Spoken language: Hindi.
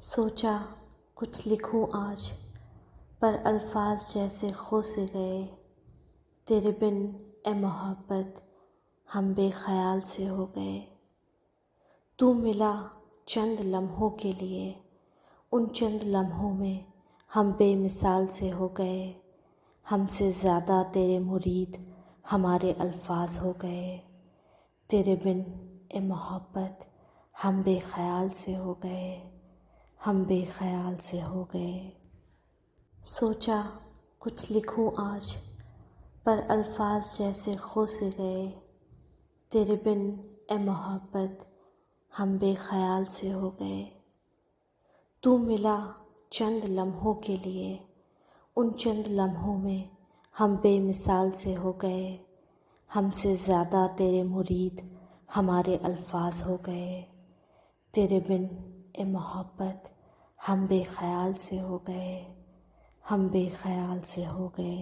सोचा, कुछ लिखूं आज, पर अल्फाज जैसे खो से गए। तेरे बिन ए मोहब्बत हम बेख्याल से हो गए। तू मिला चंद लम्हों के लिए, उन चंद लम्हों में हम बेमिसाल से हो गए। हमसे ज़्यादा तेरे मुरीद हमारे अल्फाज हो गए। तेरे बिन ए मोहब्बत हम बेख्याल से हो गए। हम बेख्याल से हो गए। सोचा, कुछ लिखूं आज, पर अल्फाज जैसे खो से गए। तेरे बिन ए मोहब्बत, हम बेख्याल से हो गए। तू मिला चंद लम्हों के लिए, उन चंद लम्हों में हम बेमिसाल से हो गए। हमसे ज़्यादा तेरे मुरीद हमारे अल्फाज हो गए। तेरे बिन ए मोहब्बत हम बेख्याल से हो गए हम बेख्याल से हो गए।